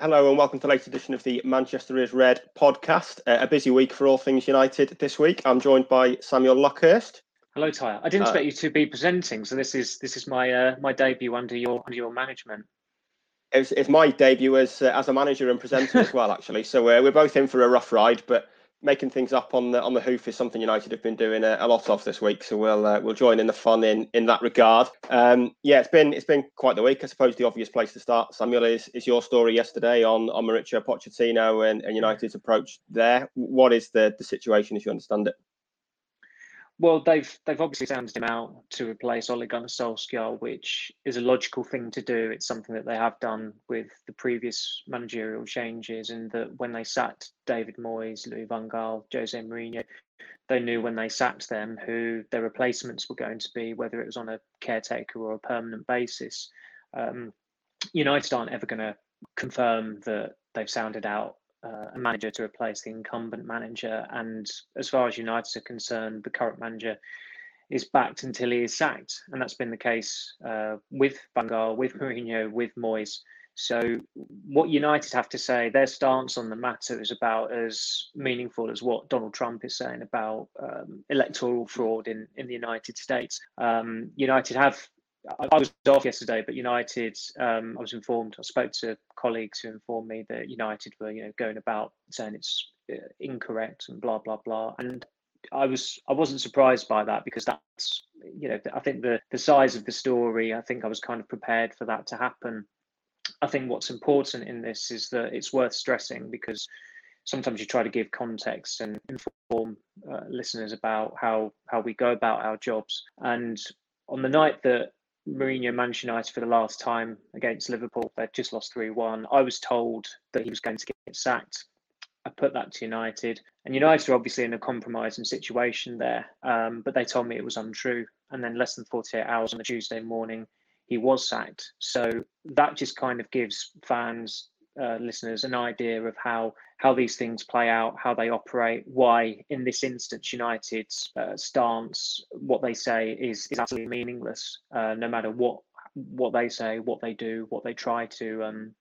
Hello and welcome to the latest edition of the Manchester is Red podcast. Uh, a busy week for all things United this week. I'm joined by Samuel Luckhurst. Hello, Tyre. I didn't uh, expect you to be presenting, so this is this is my uh, my debut under your under your management. It's, it's my debut as uh, as a manager and presenter as well, actually. So uh, we're both in for a rough ride, but making things up on the on the hoof is something United have been doing a, a lot of this week. So we'll uh, we'll join in the fun in in that regard. Um, yeah, it's been it's been quite the week. I suppose the obvious place to start, Samuel, is is your story yesterday on on Mauricio Pochettino and, and United's approach there. What is the the situation as you understand it? Well, they've they've obviously sounded him out to replace Ole Gunnar Solskjaer, which is a logical thing to do. It's something that they have done with the previous managerial changes, and that when they sacked David Moyes, Louis van Gaal, Jose Mourinho, they knew when they sacked them who their replacements were going to be, whether it was on a caretaker or a permanent basis. Um, United aren't ever going to confirm that they've sounded out uh, a manager to replace the incumbent manager. And as far as United are concerned, the current manager is backed until he is sacked, and that's been the case uh, with Van Gaal, with Mourinho, with Moyes. So, what United have to say, their stance on the matter is about as meaningful as what Donald Trump is saying about um, electoral fraud in, in the United States. Um, United have I was off yesterday, but United, um, I was informed. I spoke to colleagues who informed me that United were, you know, going about saying it's uh, incorrect and blah blah blah. And I was, I wasn't surprised by that because that's, you know, I think the the size of the story. I think I was kind of prepared for that to happen. I think what's important in this is that it's worth stressing because sometimes you try to give context and inform uh, listeners about how how we go about our jobs. And on the night that Mourinho managed United for the last time against Liverpool. They'd just lost 3 1. I was told that he was going to get sacked. I put that to United. And United are obviously in a compromising situation there, um, but they told me it was untrue. And then less than 48 hours on a Tuesday morning, he was sacked. So that just kind of gives fans uh, listeners an idea of how how these things play out, how they operate, why in this instance United's uh, stance, what they say is is absolutely meaningless, uh, no matter what what they say, what they do, what they try to um,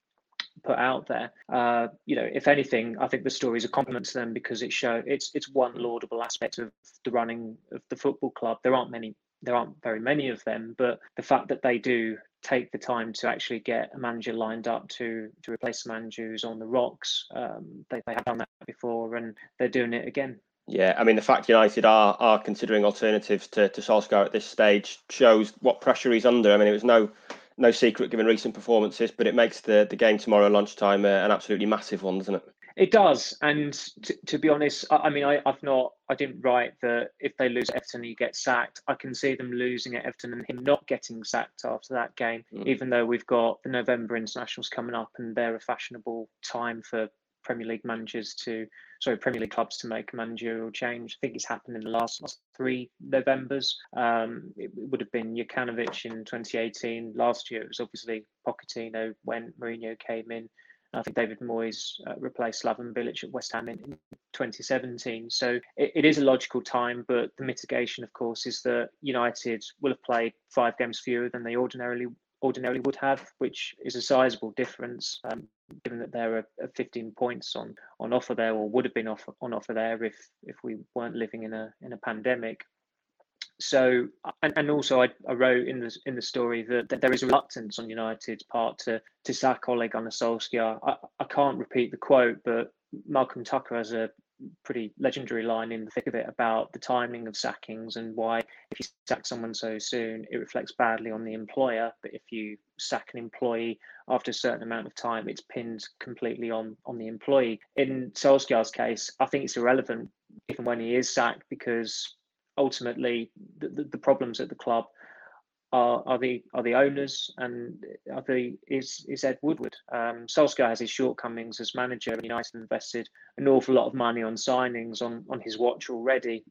put out there. Uh, you know, if anything, I think the story is a compliment to them because it show it's it's one laudable aspect of the running of the football club. There aren't many there aren't very many of them, but the fact that they do take the time to actually get a manager lined up to to replace a manager who's on the rocks, um, they, they have done that before and they're doing it again. Yeah, I mean the fact United are are considering alternatives to to Solskjaer at this stage shows what pressure he's under. I mean it was no no secret given recent performances, but it makes the the game tomorrow lunchtime uh, an absolutely massive one, doesn't it? It does, and t- to be honest, I, I mean, I, have not, I didn't write that if they lose Everton, he gets sacked. I can see them losing at Everton and him not getting sacked after that game, mm. even though we've got the November internationals coming up and they're a fashionable time for Premier League managers to, sorry, Premier League clubs to make a managerial change. I think it's happened in the last, last three Novembers. Um, it, it, would have been Jokanovic in 2018. Last year it was obviously Pochettino when Mourinho came in. I think David Moyes uh, replaced Slaven Bilic at West Ham in, in 2017. So it, it is a logical time, but the mitigation, of course, is that United will have played five games fewer than they ordinarily ordinarily would have, which is a sizable difference, um, given that there are 15 points on on offer there, or would have been off, on offer there if if we weren't living in a in a pandemic so and, and also I, I wrote in the in the story that, that there is reluctance on United's part to to sack Ole Gunnar Solskjaer. I, I can't repeat the quote, but Malcolm Tucker has a pretty legendary line in the thick of it about the timing of sackings and why if you sack someone so soon it reflects badly on the employer but if you sack an employee after a certain amount of time it's pinned completely on on the employee in Solskjaer's case I think it's irrelevant even when he is sacked because ultimately the, the, the, problems at the club are, are the are the owners and are the is is Ed Woodward. Um, Solskjaer has his shortcomings as manager, and United invested an awful lot of money on signings on on his watch already.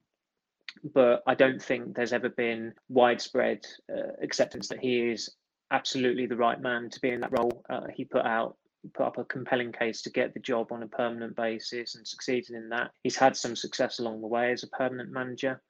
But I don't think there's ever been widespread uh, acceptance that he is absolutely the right man to be in that role. Uh, he put out put up a compelling case to get the job on a permanent basis and succeeded in that. He's had some success along the way as a permanent manager.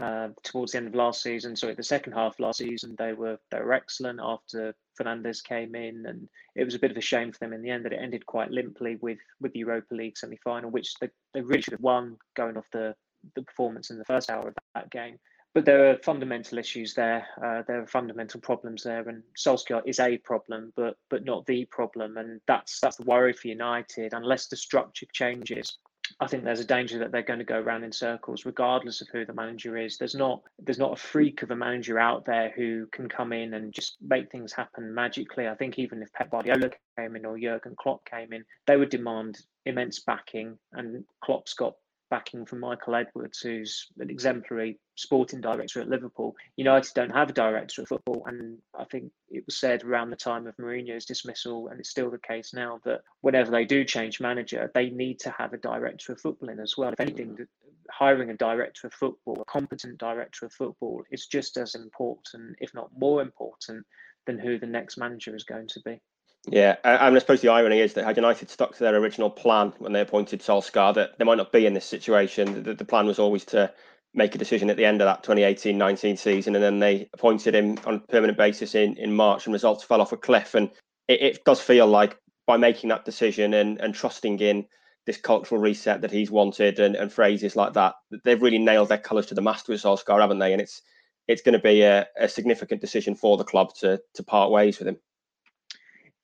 Uh, towards the end of last season, sorry, the second half last season, they were they were excellent after Fernandes came in, and it was a bit of a shame for them in the end that it ended quite limply with with the Europa League semi final, which they, they really should have won going off the the performance in the first hour of that game. But there are fundamental issues there. Uh, there are fundamental problems there, and Solskjaer is a problem, but but not the problem, and that's that's the worry for United. Unless the structure changes, I think there's a danger that they're going to go around in circles, regardless of who the manager is. There's not there's not a freak of a manager out there who can come in and just make things happen magically. I think even if Pep Guardiola came in or Jurgen Klopp came in, they would demand immense backing, and Klopp's got backing from Michael Edwards, who's an exemplary sporting director at Liverpool. United don't have a director of football, and I think it was said around the time of Mourinho's dismissal, and it's still the case now, that whenever they do change manager, they need to have a director of football in as well. If anything, mm. hiring a director of football, a competent director of football, is just as important, if not more important, than who the next manager is going to be. Yeah, I, mean, I suppose the irony is that had United stuck to their original plan when they appointed Solskjaer, that they might not be in this situation. The, the plan was always to make a decision at the end of that 2018-19 season, and then they appointed him on a permanent basis in, in March, and results fell off a cliff. And it, it does feel like by making that decision and, and trusting in this cultural reset that he's wanted and, and phrases like that, they've really nailed their colours to the mast with Solskjaer, haven't they? And it's it's going to be a, a significant decision for the club to to part ways with him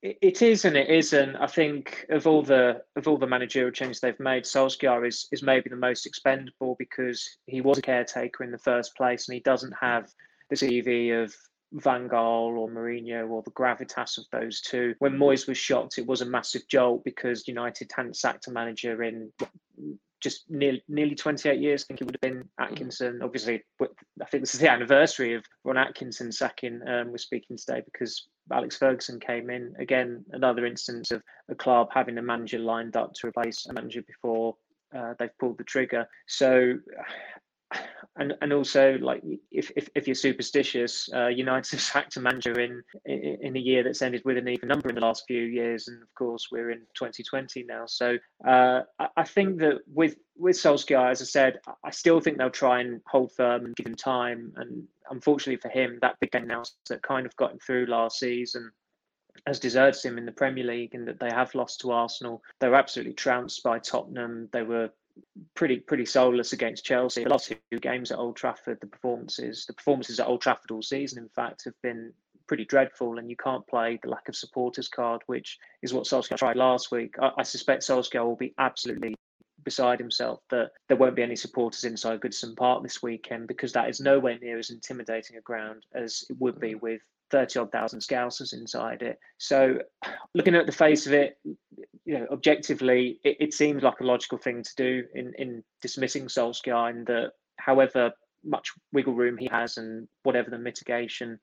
it is and it isn't. I think of all the of all the managerial changes they've made, Solskjaer is is maybe the most expendable because he was a caretaker in the first place, and he doesn't have the CV of Van Gaal or Mourinho or the gravitas of those two. When Moyes was shocked, it was a massive jolt because United hadn't sacked a manager in just nearly nearly 28 years. I think it would have been Atkinson. Obviously, I think this is the anniversary of Ron Atkinson sacking. Um, we're speaking today because Alex Ferguson came in. Again, another instance of a club having a manager lined up to replace a manager before uh, they've pulled the trigger. So and and also like if if, if you're superstitious, uh, United have sacked a manager in, in, in a year that's ended with an even number in the last few years, and of course we're in 2020 now. So uh, I, I, think that with with Solskjaer, as I said, I still think they'll try and hold firm and give him time. And unfortunately for him, that big game now that kind of got him through last season has deserted him in the Premier League, and that they have lost to Arsenal. They were absolutely trounced by Tottenham. They were pretty pretty soulless against Chelsea. The last two games at Old Trafford, the performances the performances at Old Trafford all season, in fact, have been pretty dreadful. And you can't play the lack of supporters card, which is what Solskjaer tried last week. I, I suspect Solskjaer will be absolutely beside himself that there won't be any supporters inside Goodison Park this weekend because that is nowhere near as intimidating a ground as it would be with 30 odd thousand scousers inside it. So, looking at the face of it, you know, objectively, it, it seems like a logical thing to do in, in dismissing Solskjaer, and that however much wiggle room he has and whatever the mitigation,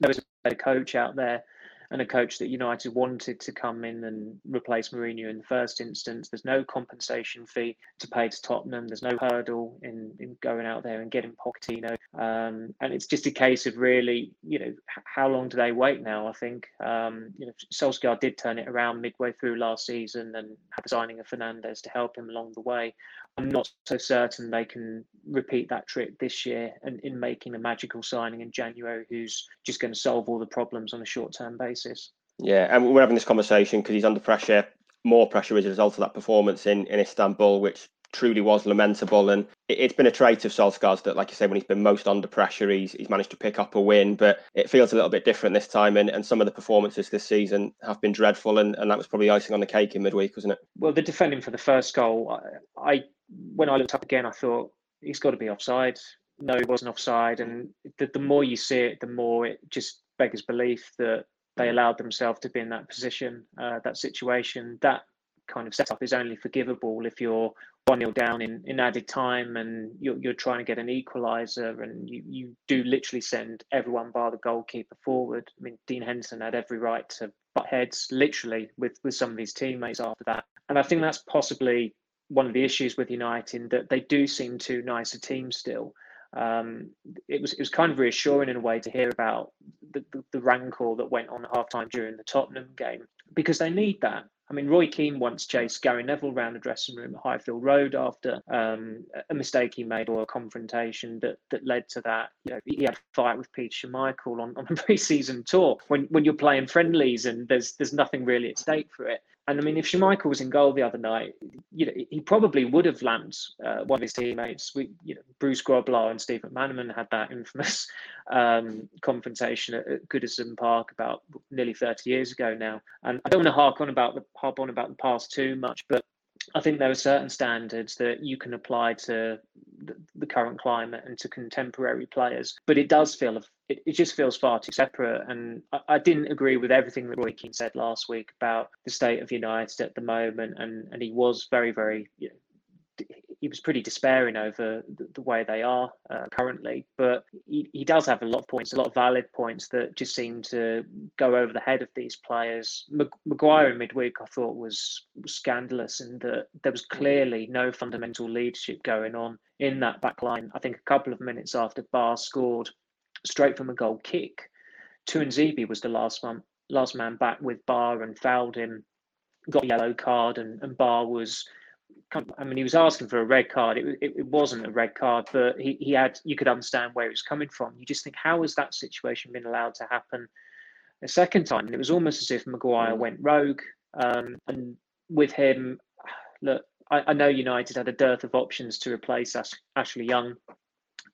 there is a better coach out there and a coach that United wanted to come in and replace Mourinho in the first instance. There's no compensation fee to pay to Tottenham. There's no hurdle in, in going out there and getting Pochettino. Um, and it's just a case of really, you know, how long do they wait now? I think, um, you know, Solskjaer did turn it around midway through last season and had the signing of Fernandes to help him along the way. I'm not so certain they can repeat that trick this year and in making a magical signing in January who's just going to solve all the problems on a short term basis. Yeah, and we're having this conversation because he's under pressure, more pressure as a result of that performance in, in Istanbul, which truly was lamentable. And it, has been a trait of Solskjaer's that, like you say, when he's been most under pressure, he's, he's managed to pick up a win. But it feels a little bit different this time. And, and some of the performances this season have been dreadful. And, and that was probably icing on the cake in midweek, wasn't it? Well, the defending for the first goal, I, I when I looked up again, I thought he's got to be offside. No, he wasn't offside. And the, the more you see it, the more it just beggars belief that they allowed themselves to be in that position, uh, that situation. That kind of setup is only forgivable if you're one nil down in, in added time and you're, you're trying to get an equaliser and you, you do literally send everyone bar the goalkeeper forward. I mean, Dean Henderson had every right to butt heads literally with, with some of his teammates after that. And I think that's possibly one of the issues with United that they do seem too nice a team still. Um, it was it was kind of reassuring in a way to hear about the, the, the rancor that went on at halftime during the Tottenham game because they need that. I mean, Roy Keane once chased Gary Neville around the dressing room at Highfield Road after um, a mistake he made or a confrontation that that led to that. You know, he had a fight with Peter Schmeichel on, on a pre-season tour when when you're playing friendlies and there's there's nothing really at stake for it. And I mean, if Schmeichel was in goal the other night, you know, he probably would have lamped uh, one of his teammates. We, you know, Bruce Grobbelaar and Steve McManaman had that infamous um, confrontation at, at, Goodison Park about nearly 30 years ago now. And I don't want to hark on about the harp on about the past too much, but I think there are certain standards that you can apply to the, the current climate and to contemporary players, but it does feel it, it just feels far too separate. And I, I, didn't agree with everything that Roy Keane said last week about the state of United at the moment, and and he was very very you know, he was pretty despairing over the, the way they are uh, currently. But he, he does have a lot of points, a lot of valid points that just seem to go over the head of these players. Maguire in midweek, I thought, was, scandalous in that there was clearly no fundamental leadership going on in that back line. I think a couple of minutes after Ba scored straight from a goal kick, Tuanzebe was the last one, last man back with Ba and fouled him, got a yellow card, and, and Ba was I mean, he was asking for a red card. It, it, it, wasn't a red card, but he, he had, you could understand where he was coming from. You just think, how has that situation been allowed to happen a second time? And it was almost as if Maguire mm. went rogue. Um, and with him, look, I, I, know United had a dearth of options to replace Ash, Ashley Young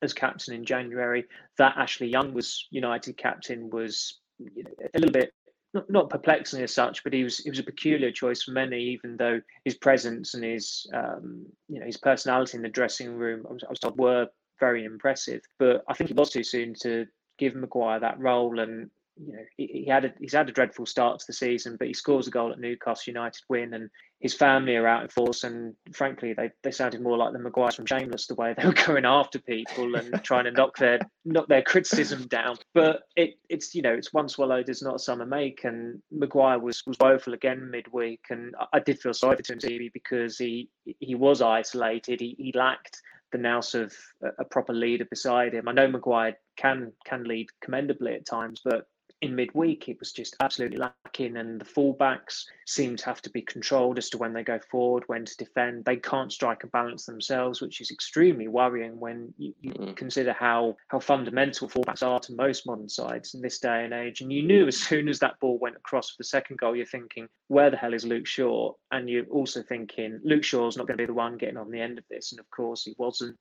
as captain in January. That Ashley Young was United captain was you know, a little bit not, not perplexing as such, but he was he was a peculiar choice for many, even though his presence and his um, you know his personality in the dressing room I was, I was told were very impressive. But I think it was too soon to give Maguire that role, and you know, he, he, had a, he's had a dreadful start to the season, but he scores a goal at Newcastle United win, and his family are out in force. And frankly, they, they sounded more like the Maguires from Shameless, the way they were going after people and trying to knock their knock their criticism down. But it it's you know it's one swallow does not a summer make, and Maguire was was woeful again midweek, and I, I did feel sorry for Tim because he he was isolated, he, he lacked the nous of a proper leader beside him. I know Maguire can can lead commendably at times, but in midweek, it was just absolutely lacking, and the fullbacks seem to have to be controlled as to when they go forward, when to defend. They can't strike a balance themselves, which is extremely worrying when you, you mm. consider how how fundamental fullbacks are to most modern sides in this day and age. And you knew as soon as that ball went across for the second goal, you're thinking, where the hell is Luke Shaw? And you're also thinking, Luke Shaw's not going to be the one getting on the end of this, and of course he wasn't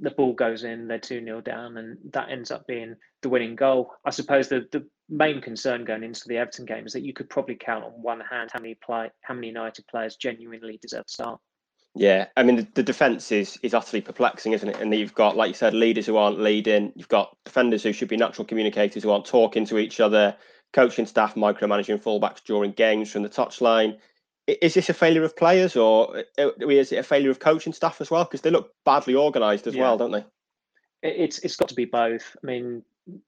the ball goes in, they're 2 0 down, and that ends up being the winning goal. I suppose the, the main concern going into the Everton game is that you could probably count on one hand how many play how many United players genuinely deserve to start. Yeah, I mean the, the defence is is utterly perplexing, isn't it? And you've got, like you said, leaders who aren't leading. You've got defenders who should be natural communicators who aren't talking to each other. Coaching staff micromanaging fullbacks during games from the touchline is this a failure of players or uh, is it a failure of coaching staff as well? Because they look badly organised as yeah. well, don't they? It's it's got to be both. I mean,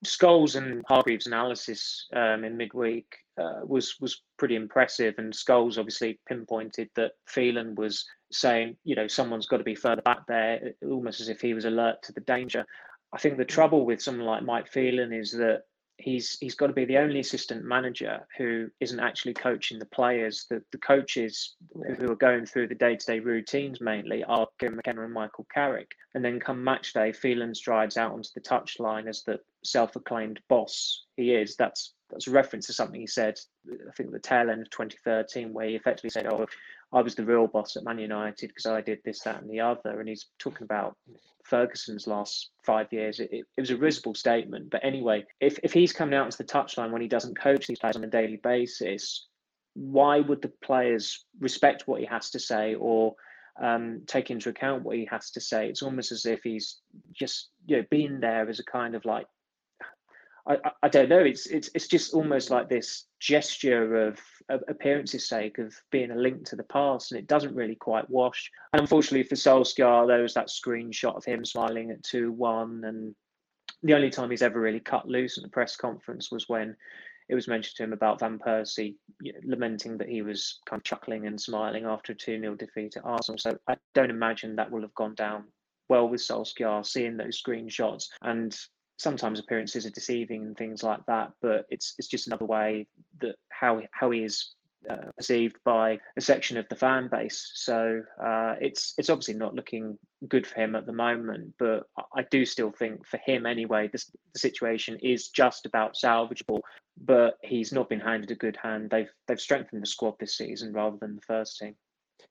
Scholes and Hargreaves' analysis um, in midweek uh, was was pretty impressive, and Scholes obviously pinpointed that Phelan was saying, you know, someone's got to be further back there, almost as if he was alert to the danger. I think the trouble with someone like Mike Phelan is that he's he's got to be the only assistant manager who isn't actually coaching the players. The the coaches who are going through the day to day routines mainly are Kieran McKenna and Michael Carrick. And then come match day, Phelan strides out onto the touchline as the self acclaimed boss he is. That's that's a reference to something he said, I think at the tail end of 2013, where he effectively said, "Oh, I was the real boss at Man United because I did this, that, and the other." And he's talking about Ferguson's last five years. It, it, it, was a risible statement. But anyway, if, if he's coming out onto the touchline when he doesn't coach these players on a daily basis, why would the players respect what he has to say or um, take into account what he has to say? It's almost as if he's just you know being there as a kind of like I, I don't know. It's it's it's just almost like this gesture of appearances sake of being a link to the past, and it doesn't really quite wash. And unfortunately for Solskjaer, there was that screenshot of him smiling at 2 1. And the only time he's ever really cut loose at the press conference was when it was mentioned to him about Van Persie you know, lamenting that he was kind of chuckling and smiling after a 2 0 defeat at Arsenal. So I don't imagine that will have gone down well with Solskjaer, seeing those screenshots. And sometimes appearances are deceiving and things like that, but it's it's just another way that how how he is uh, perceived by a section of the fan base. So uh, it's it's obviously not looking good for him at the moment. But I do still think for him anyway, this, the situation is just about salvageable. But he's not been handed a good hand. They've they've strengthened the squad this season rather than the first team.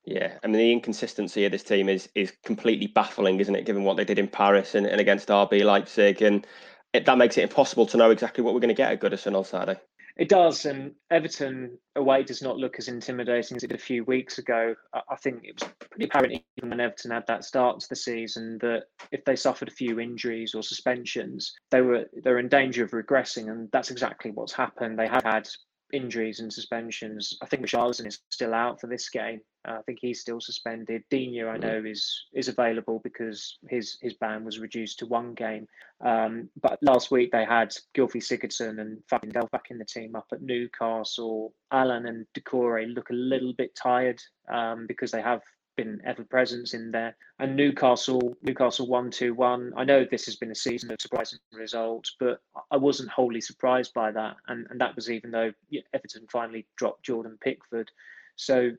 Yeah, I mean the inconsistency of this team is is completely baffling, isn't it? Given what they did in Paris and, and against RB Leipzig, and it, that makes it impossible to know exactly what we're going to get at Goodison on Saturday. It does, and Everton away does not look as intimidating as it did a few weeks ago. I think it was pretty apparent even when Everton had that start to the season that if they suffered a few injuries or suspensions, they were they were in danger of regressing, and that's exactly what's happened. They have had injuries and suspensions. I think Richarlison is still out for this game. Uh, I think he's still suspended. Digne, I know, is is available because his his ban was reduced to one game. Um, but last week they had Gylfi Sigurdsson and Fabian Delph back in the team up at Newcastle. Allan and Doucouré look a little bit tired um, because they have been ever presence in there. And Newcastle, Newcastle one two one. I know this has been a season of surprising results, but I wasn't wholly surprised by that. And and that was even though Everton finally dropped Jordan Pickford. So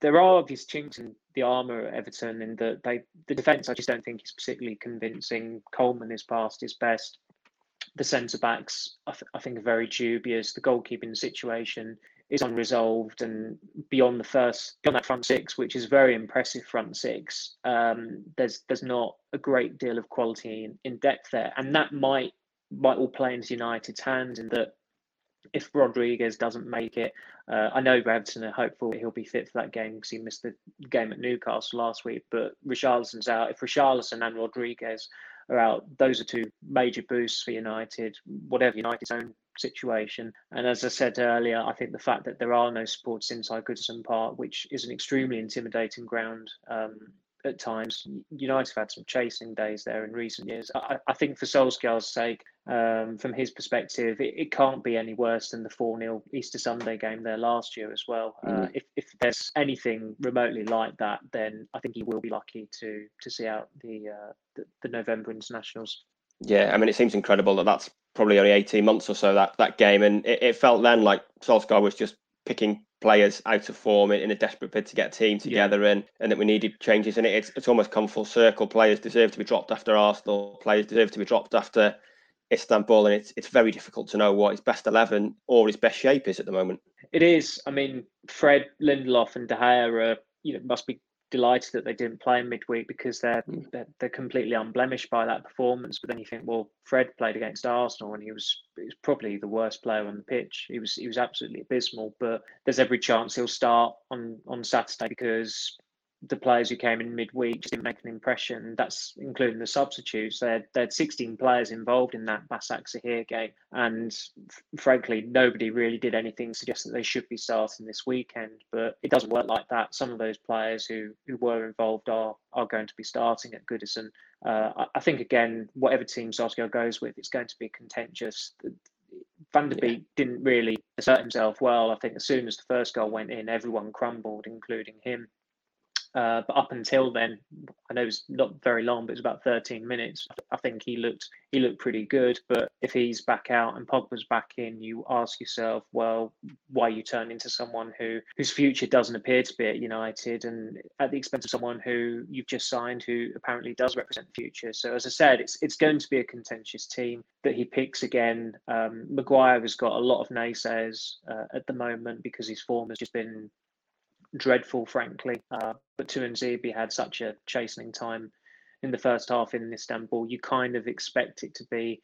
there are obvious chinks in the armour at Everton in that they the defence I just don't think is particularly convincing. Coleman is past his best. The centre backs I, th- I think are very dubious. The goalkeeping situation is unresolved and beyond the first beyond that front six, which is very impressive front six, um, there's there's not a great deal of quality in, in depth there, and that might might all play into United's hands in that if Rodriguez doesn't make it, uh, I know Everton are hopeful he'll be fit for that game because he missed the game at Newcastle last week. But Richarlison's out. If Richarlison and Rodriguez are out, those are two major boosts for United, whatever United's own situation. And as I said earlier, I think the fact that there are no supports inside Goodison Park, which is an extremely intimidating ground um, at times. United have had some chasing days there in recent years. I, I think for Solskjaer's sake, um, from his perspective, it, it, can't be any worse than the 4 0 Easter Sunday game there last year as well. Uh, mm. if, if there's anything remotely like that, then I think he will be lucky to to see out the, uh, the, the November internationals. Yeah, I mean, it seems incredible that that's probably only 18 months or so that, that game. And it, it felt then like Solskjaer was just picking players out of form in, a desperate bid to get a team together yeah. and, and that we needed changes. And it, it's, it's almost come full circle. Players deserve to be dropped after Arsenal, players deserve to be dropped after Istanbul. And it's, it's very difficult to know what his best 11 or his best shape is at the moment. It is. I mean, Fred, Lindelof, and De Gea are, you know, must be delighted that they didn't play in midweek because they're, mm. they're, they're completely unblemished by that performance. But then you think, well, Fred played against Arsenal and he was he was probably the worst player on the pitch. He was he was absolutely abysmal. But there's every chance he'll start on on Saturday because the players who came in midweek just didn't make an impression. That's including the substitutes. They had, they had 16 players involved in that Başakşehir game, and f- frankly, nobody really did anything to suggest that they should be starting this weekend. But it doesn't work like that. Some of those players who who were involved are are going to be starting at Goodison. Uh, I, I, think again, whatever team Solskjaer goes with, it's going to be contentious. Van der Beek yeah. didn't really assert himself well. I think as soon as the first goal went in, everyone crumbled, including him. Uh, but up until then, I know it's not very long, but it's about 13 minutes. I think he looked he looked pretty good. But if he's back out and Pogba's back in, you ask yourself, well, why you turn into someone who whose future doesn't appear to be at United, and at the expense of someone who you've just signed, who apparently does represent the future. So as I said, it's it's going to be a contentious team that he picks again. Um, Maguire has got a lot of naysayers uh, at the moment because his form has just been dreadful, frankly. Uh, but Tuanzebe had such a chastening time in the first half in Istanbul. You kind of expect it to be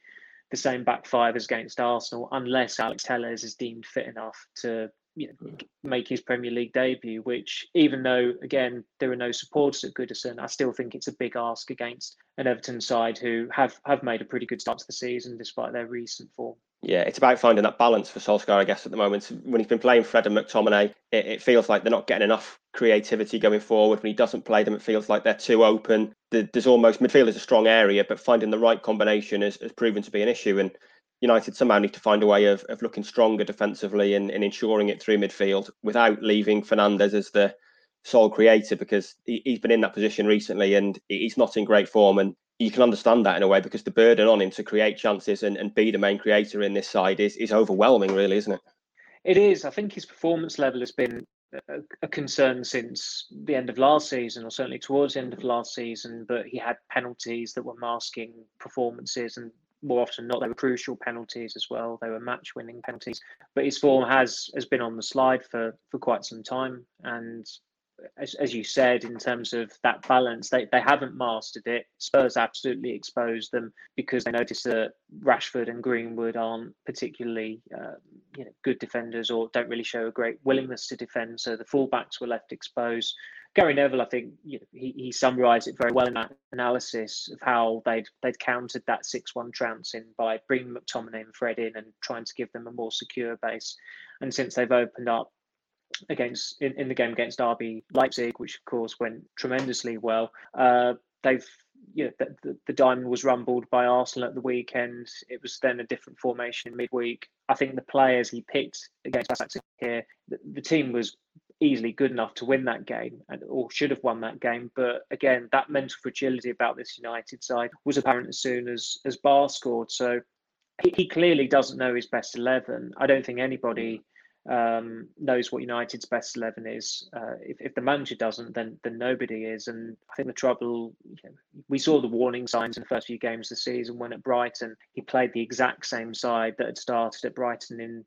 the same back five as against Arsenal, unless Alex Telles is deemed fit enough to you know, mm. make his Premier League debut. Which, even though again there are no supporters at Goodison, I still think it's a big ask against an Everton side who have have made a pretty good start to the season despite their recent form. Yeah, it's about finding that balance for Solskjaer, I guess, at the moment. When he's been playing Fred and McTominay, it, it, feels like they're not getting enough creativity going forward. When he doesn't play them, it feels like they're too open. There's almost midfield is a strong area, but finding the right combination has, has proven to be an issue. And United somehow need to find a way of, of looking stronger defensively and, and ensuring it through midfield without leaving Fernandes as the sole creator because he, has been in that position recently and he's not in great form. And you can understand that in a way because the burden on him to create chances and, and be the main creator in this side is, is overwhelming, really, isn't it? It is. I think his performance level has been a, a concern since the end of last season, or certainly towards the end of last season. But he had penalties that were masking performances, and more often not, they were crucial penalties as well. They were match-winning penalties. But his form has has been on the slide for for quite some time, and as, as you said, in terms of that balance, they, they haven't mastered it. Spurs absolutely exposed them because they noticed that Rashford and Greenwood aren't particularly uh, you know, good defenders or don't really show a great willingness to defend. So the fullbacks were left exposed. Gary Neville, I think you know, he, he summarised it very well in that analysis of how they'd they'd countered that six-one trouncing by bringing McTominay and Fred in and trying to give them a more secure base. And since they've opened up against in, in the game against RB Leipzig, which of course went tremendously well. Uh, they've know, the, the, the, diamond was rumbled by Arsenal at the weekend. It was then a different formation in midweek. I think the players he picked against Basak here, the, the, team was easily good enough to win that game and or should have won that game. But again, that mental fragility about this United side was apparent as soon as as Ba scored. So he, he clearly doesn't know his best eleven. I don't think anybody um, knows what United's best eleven is. Uh, if, if the manager doesn't, then then nobody is. And I think the trouble you know, we saw the warning signs in the first few games of the season when at Brighton he played the exact same side that had started at Brighton in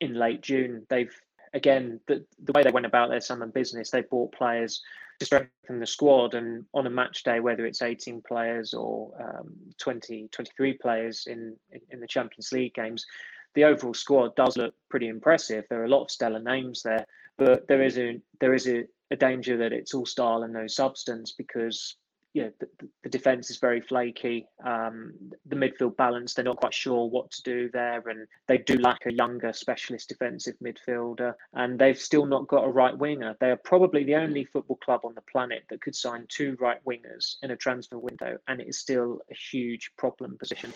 in late June. They've again the the way they went about their summer business. They bought players to strengthen the squad and on a match day whether it's 18 players or um, 20 23 players in, in, in the champions league games the overall squad does look pretty impressive. There are a lot of stellar names there, but there is a there is a, a danger that it's all style and no substance because you know, the, the defense is very flaky. Um, the midfield balance, they're not quite sure what to do there, and they do lack a younger specialist defensive midfielder. And they've still not got a right winger. They are probably the only football club on the planet that could sign two right wingers in a transfer window, and it is still a huge problem position.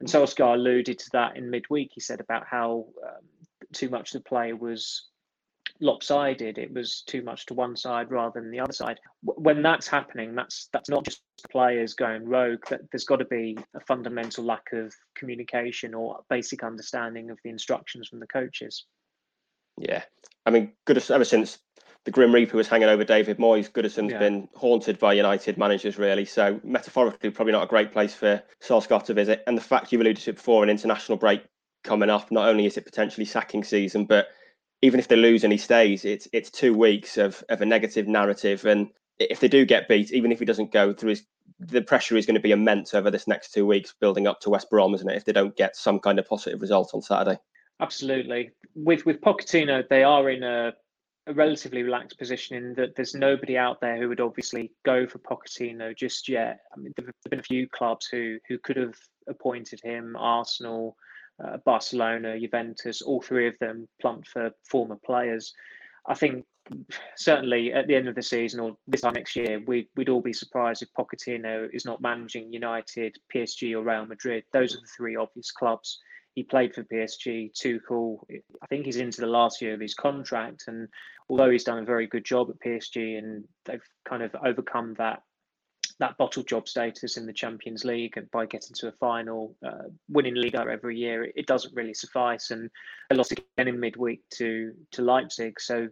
And Solskjaer alluded to that in midweek. He said about how um, too much the play was lopsided. It was too much to one side rather than the other side. When that's happening, that's that's not just players going rogue. That there's got to be a fundamental lack of communication or basic understanding of the instructions from the coaches. Yeah, I mean, good ever since the Grim Reaper was hanging over David Moyes. Goodison's yeah. been haunted by United managers, really. So, metaphorically, probably not a great place for Solskjaer to visit. And the fact you alluded to before, an international break coming up, not only is it potentially sacking season, but even if they lose and he stays, it's it's two weeks of, of a negative narrative. And if they do get beat, even if he doesn't go through his the pressure is going to be immense over this next two weeks building up to West Brom, isn't it? If they don't get some kind of positive result on Saturday. Absolutely. With with Pochettino, they are in a a relatively relaxed position in that there's nobody out there who would obviously go for Pochettino just yet. I mean, there have been a few clubs who who could have appointed him, Arsenal, uh, Barcelona, Juventus, all three of them plumped for former players. I think certainly at the end of the season or this time next year, we, we'd all be surprised if Pochettino is not managing United, PSG, or Real Madrid. Those are the three obvious clubs he played for PSG. Tuchel, I think he's into the last year of his contract, and although he's done a very good job at PSG, and they've kind of overcome that that bottle job status in the Champions League by getting to a final, uh, winning Liga every year, it, it, doesn't really suffice. And they lost again in midweek to to Leipzig, so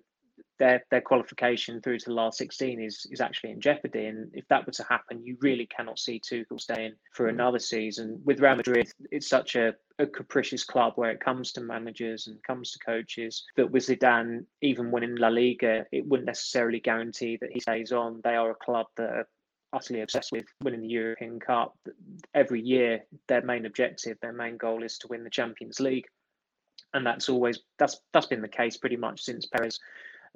their their qualification through to the last 16 is is actually in jeopardy. And if that were to happen, you really cannot see Tuchel staying for mm. another season. With Real Madrid, it's such a, a capricious club where it comes to managers and comes to coaches that with Zidane, even winning La Liga, it wouldn't necessarily guarantee that he stays on. They are a club that are utterly obsessed with winning the European Cup. Every year, their main objective, their main goal is to win the Champions League. And that's always that's that's been the case pretty much since Perez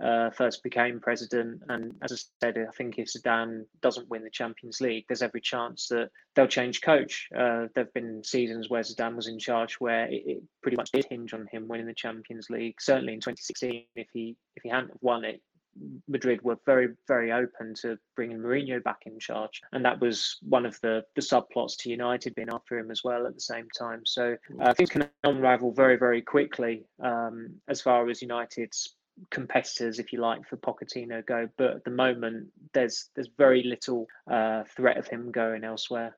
uh, first became president. And as I said, I think if Zidane doesn't win the Champions League, there's every chance that they'll change coach. Uh, there have been seasons where Zidane was in charge where it, it, pretty much did hinge on him winning the Champions League. Certainly in 2016, if he if he hadn't won it, Madrid were very, very open to bringing Mourinho back in charge, and that was one of the the subplots to United being after him as well at the same time. So uh, things can unravel very, very quickly um, as far as United's competitors, if you like, for Pochettino go. But at the moment, there's there's very little uh, threat of him going elsewhere.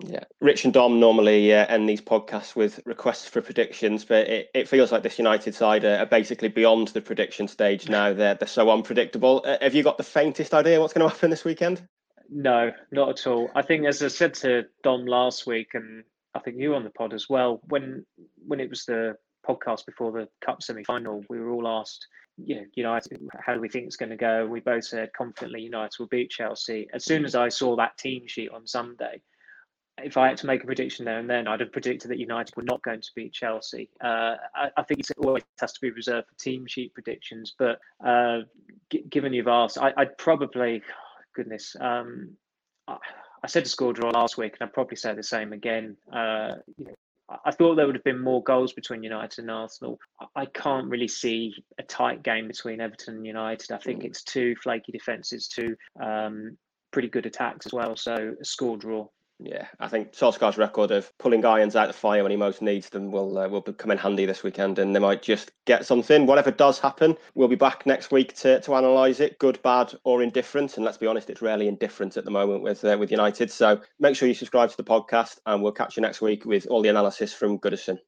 Yeah, Rich and Dom normally uh, end these podcasts with requests for predictions, but it, it feels like this United side are, are basically beyond the prediction stage now. They're they're so unpredictable. Uh, have you got the faintest idea what's going to happen this weekend? No, not at all. I think, as I said to Dom last week, and I think you on the pod as well, when when it was the podcast before the Cup semi final, we were all asked, you know, United, how do we think it's going to go? We both said confidently United will beat Chelsea. As soon as I saw that team sheet on Sunday, if I had to make a prediction there and then, I'd have predicted that United were not going to beat Chelsea. Uh, I, I, think it always has to be reserved for team sheet predictions. But uh, g- given you've asked, I, would probably, goodness, um, I, I, said to score draw last week, and I'd probably say the same again. Uh, you know, I thought there would have been more goals between United and Arsenal. I can't really see a tight game between Everton and United. I think it's two flaky defences, two um, pretty good attacks as well. So a score draw. Yeah, I think Solskjaer's record of pulling irons out the fire when he most needs them will uh, will come in handy this weekend, and they might just get something. Whatever does happen, we'll be back next week to, to analyse it, good, bad, or indifferent. And let's be honest, it's rarely indifferent at the moment with uh, with United. So make sure you subscribe to the podcast, and we'll catch you next week with all the analysis from Goodison.